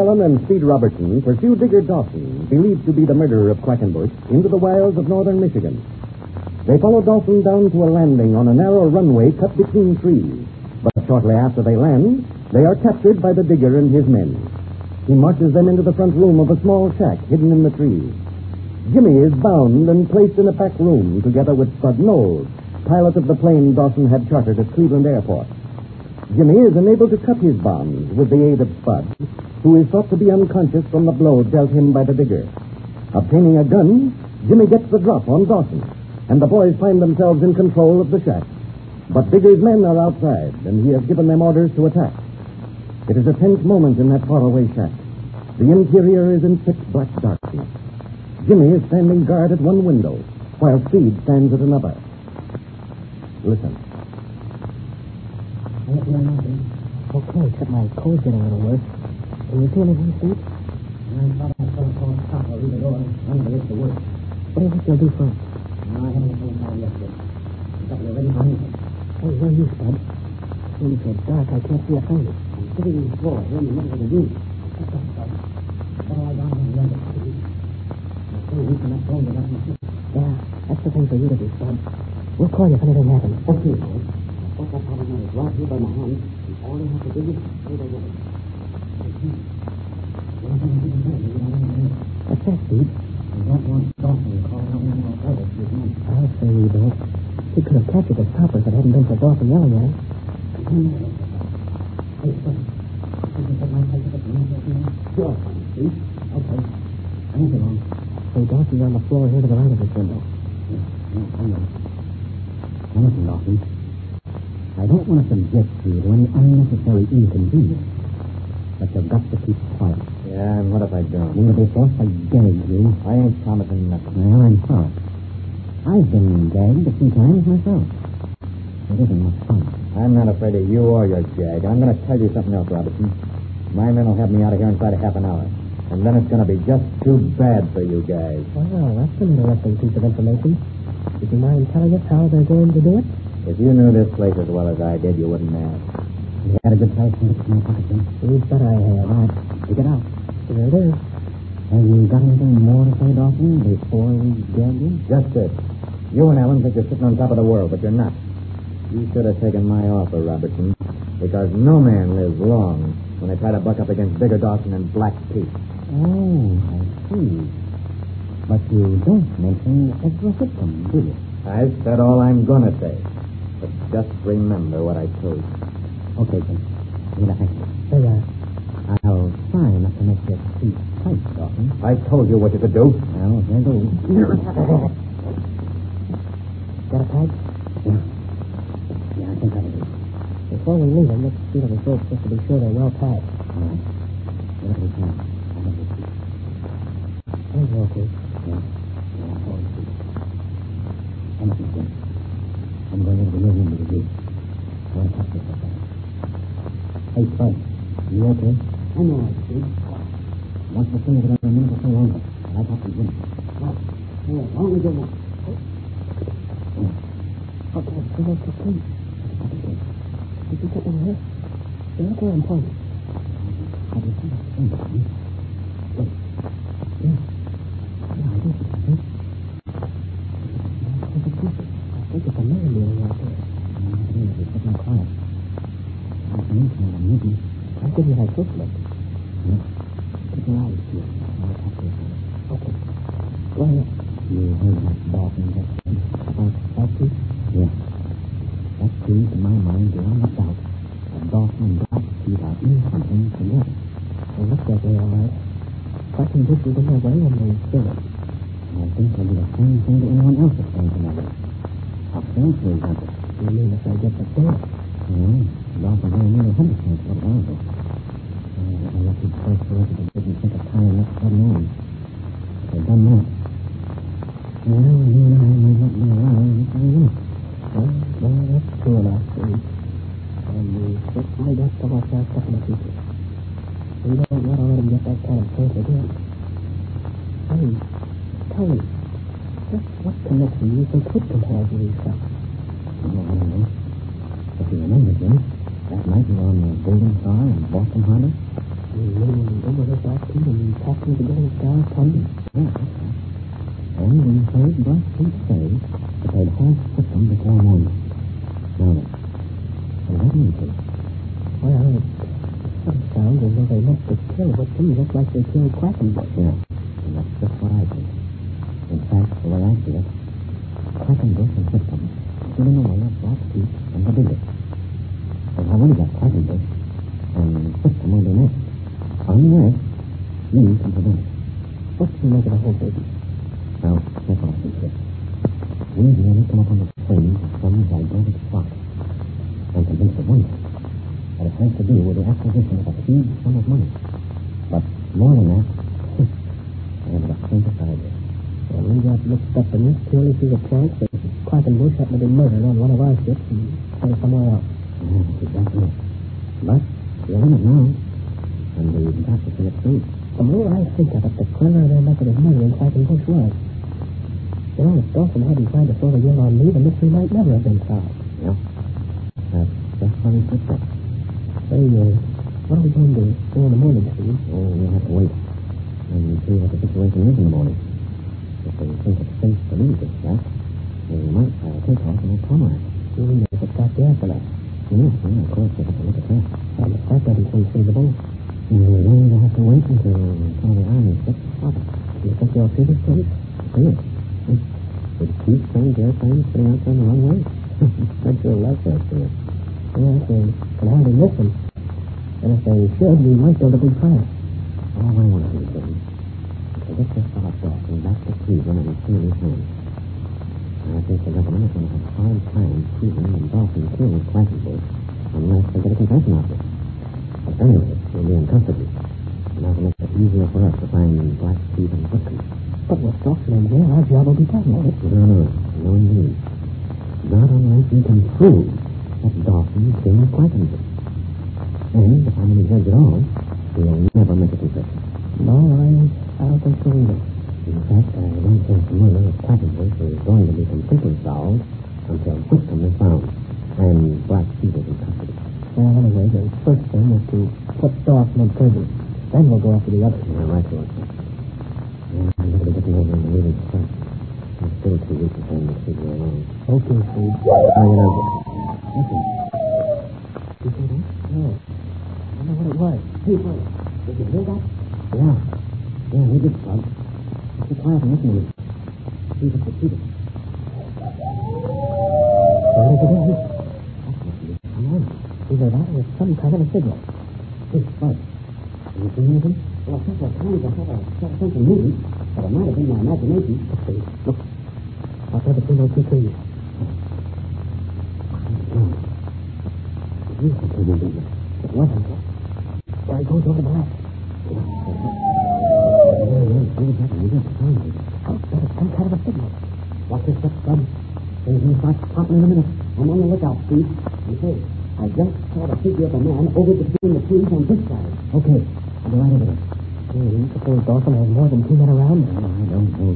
Allen and Speed Robertson pursue Digger Dawson, believed to be the murderer of Quackenbush, into the wilds of northern Michigan. They follow Dawson down to a landing on a narrow runway cut between trees. But shortly after they land, they are captured by the digger and his men. He marches them into the front room of a small shack hidden in the trees. Jimmy is bound and placed in a back room together with Spud Knowles, pilot of the plane Dawson had chartered at Cleveland Airport. Jimmy is enabled to cut his bonds with the aid of Spud, who is thought to be unconscious from the blow dealt him by the digger. Obtaining a gun, Jimmy gets the drop on Dawson, and the boys find themselves in control of the shack. But Digger's men are outside, and he has given them orders to attack. It is a tense moment in that faraway shack. The interior is in pitch black darkness. Jimmy is standing guard at one window, while Speed stands at another. Listen. Okay, except my cold's getting a little worse. Can you see anything, Steve? I thought I saw a tall cop or either door underneath the wood. What do you think you'll do first? No, I haven't seen time but I thought you were ready for anything. Hey, where are you, Spud? It's really so dark I can't see a thing. I'm sitting on the floor here in the middle of the room. That's all, Spud. Better lie down here and rest. I'm so weak and not going to. Yeah, that's the thing for you to do, Spud. We'll call you if anything happens. Okay, boys. Right here by my hand. And all you have to do is go to work. What's that, Steve? I don't want Dawson calling out any more orders with me. I'll say we don't. He could have captured the copper if it hadn't been for Dawson yelling at him. Hey, Spud. You can put my place at the police station now? Sure, Steve. Okay. I won't be long. Dawson's on the floor here to the right of this window. Yeah, yeah, I know. Now listen, Dawson. I don't want to subject you to any unnecessary inconvenience, but you've got to keep quiet. Yeah, and what if I don't? You'll be forced to gag you. I ain't promising nothing. Well, I'm sorry. I've been gagged a few times myself. It isn't much fun. I'm not afraid of you or your jag. I'm going to tell you something else, Robertson. My men will have me out of here inside of half an hour. And then it's going to be just too bad for you guys. Well, that's an interesting piece of information. Would you mind telling us how they're going to do it? If you knew this place as well as I did, you wouldn't ask. You had a good place in the Jim. You bet I have. All right, take it out. Here it is. Have you got anything more to say, Dawson, before we gag you? Just this. You and Allen think you're sitting on top of the world, but you're not. You should have taken my offer, Robertson, because no man lives long when they try to buck up against Digger Dawson and Black Pete. Oh, I see. But you don't mention Ezra Whitcomb, do you? I've said all I'm going to say. Just remember what I told you. Okay, Jim. Give me the handkerchief. There you are. I'll try not to make this too tight, Dawson. I told you what you could do. Well, here goes. Got a tag? Yeah. Yeah, I think that'll do. Before we leave them, let's feel the ropes just to be sure they're well tied. All right. Whatever we can. I'll have this. Okay. Yeah. Yeah, I'll always do. How much is Jim? I'm going into the living room with you. I want to talk to you for a second. Hey, Spud, you okay? I'm all right, Steve. To stay over there a minute or so longer. I'll talk to Jim. Right. Yeah, why don't we go now? Okay, go on to sleep. Did you get in here? Yeah, look where I'm pointing. Have you seen right. Quackenbush was in their way and they killed him. I think they'll do the same thing to anyone else that stands in their way. Upstairs, for example. You mean if I get the there? Yeah, very nearly had a chance a little while ago. Uh, I left his first solicitor didn't think of tying that sudden on. They've done that. Well, you and I might not be around this very minute. Well, well, that's true enough, we certainly got to watch our step in the future. We want to let him get that kind of chance again. Hey, tell me, just what connection do you think Whitcomb has with these fellas? Oh, I don't know. If you remember, Jim, that night we were on the Golden Star in Boston Harbor? You mean over this accident and Captain of the Golden Star, Tony? Yeah, that's right. And we heard Black Pete say that they'd have Whitcomb before morning. Now then, what do you think? Well, it some sounds as though they meant to kill Whitcomb like they killed Quackenbush. Yeah, and that's just what I think. In fact, the way I see it, Quackenbush and Whitcomb stood in the way of Black Pete and the biggest. They've already got Quackenbush, and Whitcomb will be next. Unless you can prevent it. What do you make of the whole business? Well, here's what I think, Chris. We've nearly come up on the scene of some gigantic plot. I'm convinced of one thing, that it has to do with the acquisition of a huge sum of money. But more than that, I haven't the faintest idea. Well, we got mixed up in this purely through the chance that Quackenbush happened to be murdered on one of our ships and killed somewhere else. Yeah, that's exactly it. But we're in it now, and we've got to see it through. The more I think of it, the cleverer their method of murdering Quackenbush was. You know, if Dawson hadn't tried to throw the guilt on me, the mystery might never have been solved. Yeah, that's just what he said. Chris. Say, uh, what are we going to do in the morning, Steve? Oh, we'll have to wait and see what the situation is in the morning. If they think it's safe to leave this shack, they might try to take off in comrade. You mean if it's got gas in it? Yes, yeah, of course, they have to look at that. And if that doesn't seem feasible, we're going to have to wait until the army ships up. it. do you think they'll see this place? See it? With two strange airplanes sitting out there on the runway? I'd sure like that, too. Yes, they can hardly miss them. And if they should, we might build a big fire. All I want to do, is to get this fellow Dawson back to Cleveland and clear his hands. I think the government is going to have a hard time proving that Dawson killed Quackenbush unless they get a confession out of it. But anyway, we'll be in custody. And that'll make it easier for us to find Black Pete and Whitcomb. But with Dawson in jail, our job will be done, won't it? No, no, no indeed. Not unless we can prove that Dawson killed Quackenbush. And if I'm any judge at all, we'll never make a confession. No, I, I don't think so either. In fact, I don't think the of is going to be completely solved until Whitcomb is found and Black Pete is in custody. Well, anyway, the first thing is to put Dawson in prison. Then we'll go after the others. Yeah, right, George. Yeah, I'm going to get me over in the meeting first. I'm still too weak to figure alone. Okay, Steve. Oh, you know, listen. You hear that? No. I don't know what it was. Hey, fellas, did you hear that? Yeah. Yeah, we did, Bud. Quiet and listen to me. See if it's repeated. There it is. Come on. Either that or some kind of a signal. Hey, Bud. Can you see anything? Well, several times I thought I saw something moving, but it might have been my imagination. Let's see. Look. Out there between those two trees. No. It is something moving. It wasn't. There it goes over the left. Yeah, yeah, see that? We got to find it. I'll bet it's some kind of a signal. Watch your steps, Bud. Things will start popping in a minute. I'm on the lookout, Steve. And say, I just saw the figure of a man over between the trees on this side. Okay. I'll be right over there. Hey, you suppose Dawson has more than two men around? No, I don't know.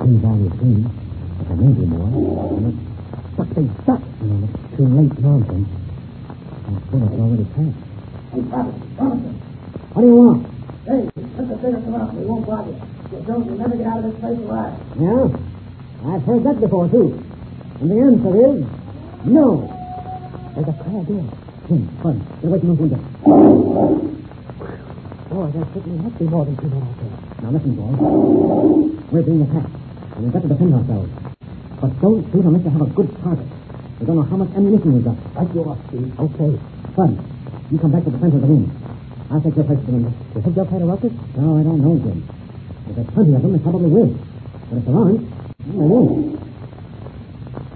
All the same. But there may be more. But they stuck. you know, it's too late nonsense. That bullet's already passed. Hey, Robinson, Robinson. What do you want? Hey, let the figure come out. We won't bother you. If don't, you'll never get out of this place alive. Yeah? I've heard that before, too. And the answer is no. There's a crowd there. Hmm, fun. Get away from those windows. Boy, there certainly must be more than two men out there. Now listen, boys. We're being attacked, and we've got to defend ourselves. But don't shoot unless you have a good target. We don't know how much ammunition we've got. Right you are, Steve. Okay. Fun. You come back to the center of the room. I'll take your place at the window. You think they'll try to rush us? No, I don't know, Jim. If there's plenty of them, they probably will. But if there aren't, they won't.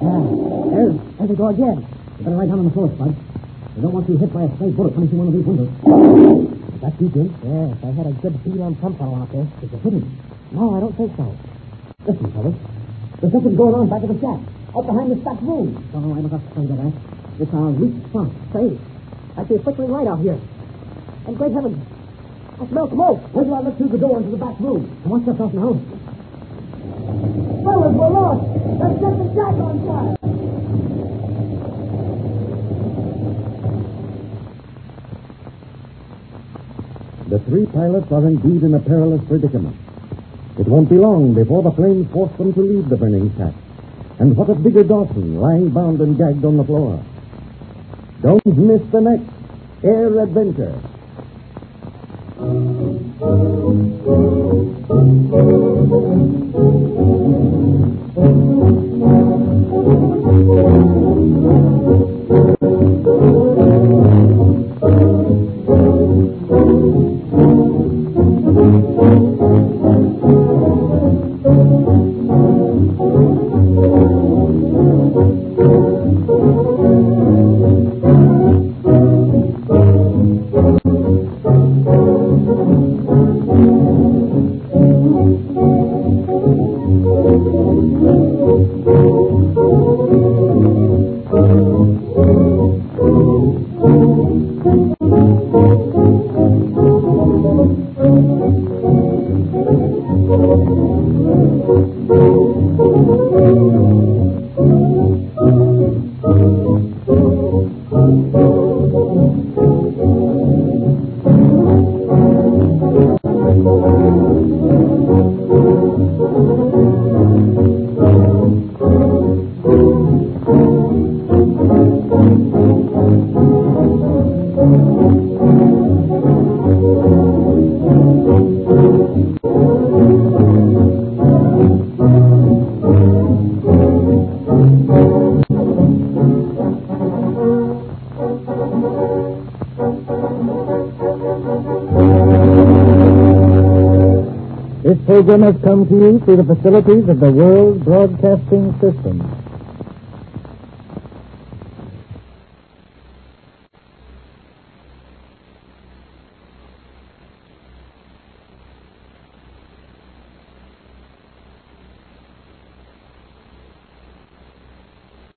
Yeah. Uh, there, there they go again. You better lie down on the floor, Spud. We don't want you hit by a stray bullet coming through one of these windows. Is that you, Jim? Yes, I had a good beat on some fellow out there. Did you hit him? No, I don't think so. Listen, fellas. There's something going on back of the shack. Out behind the back room. Oh, I'm not afraid of that. It's our weak spot. Say, I see a flickering light out here. And great heavens, I smell smoke. Wait till I look through the door into the back room. Watch yourself now. Fellas, we're lost. Let's set the shack on fire. The three pilots are indeed in a perilous predicament. It won't be long before the flames force them to leave the burning shack. And what of Digger Dawson lying bound and gagged on the floor? Don't miss the next Air Adventure. Thank you. Thank you. This program has come to you through the facilities of the World Broadcasting System.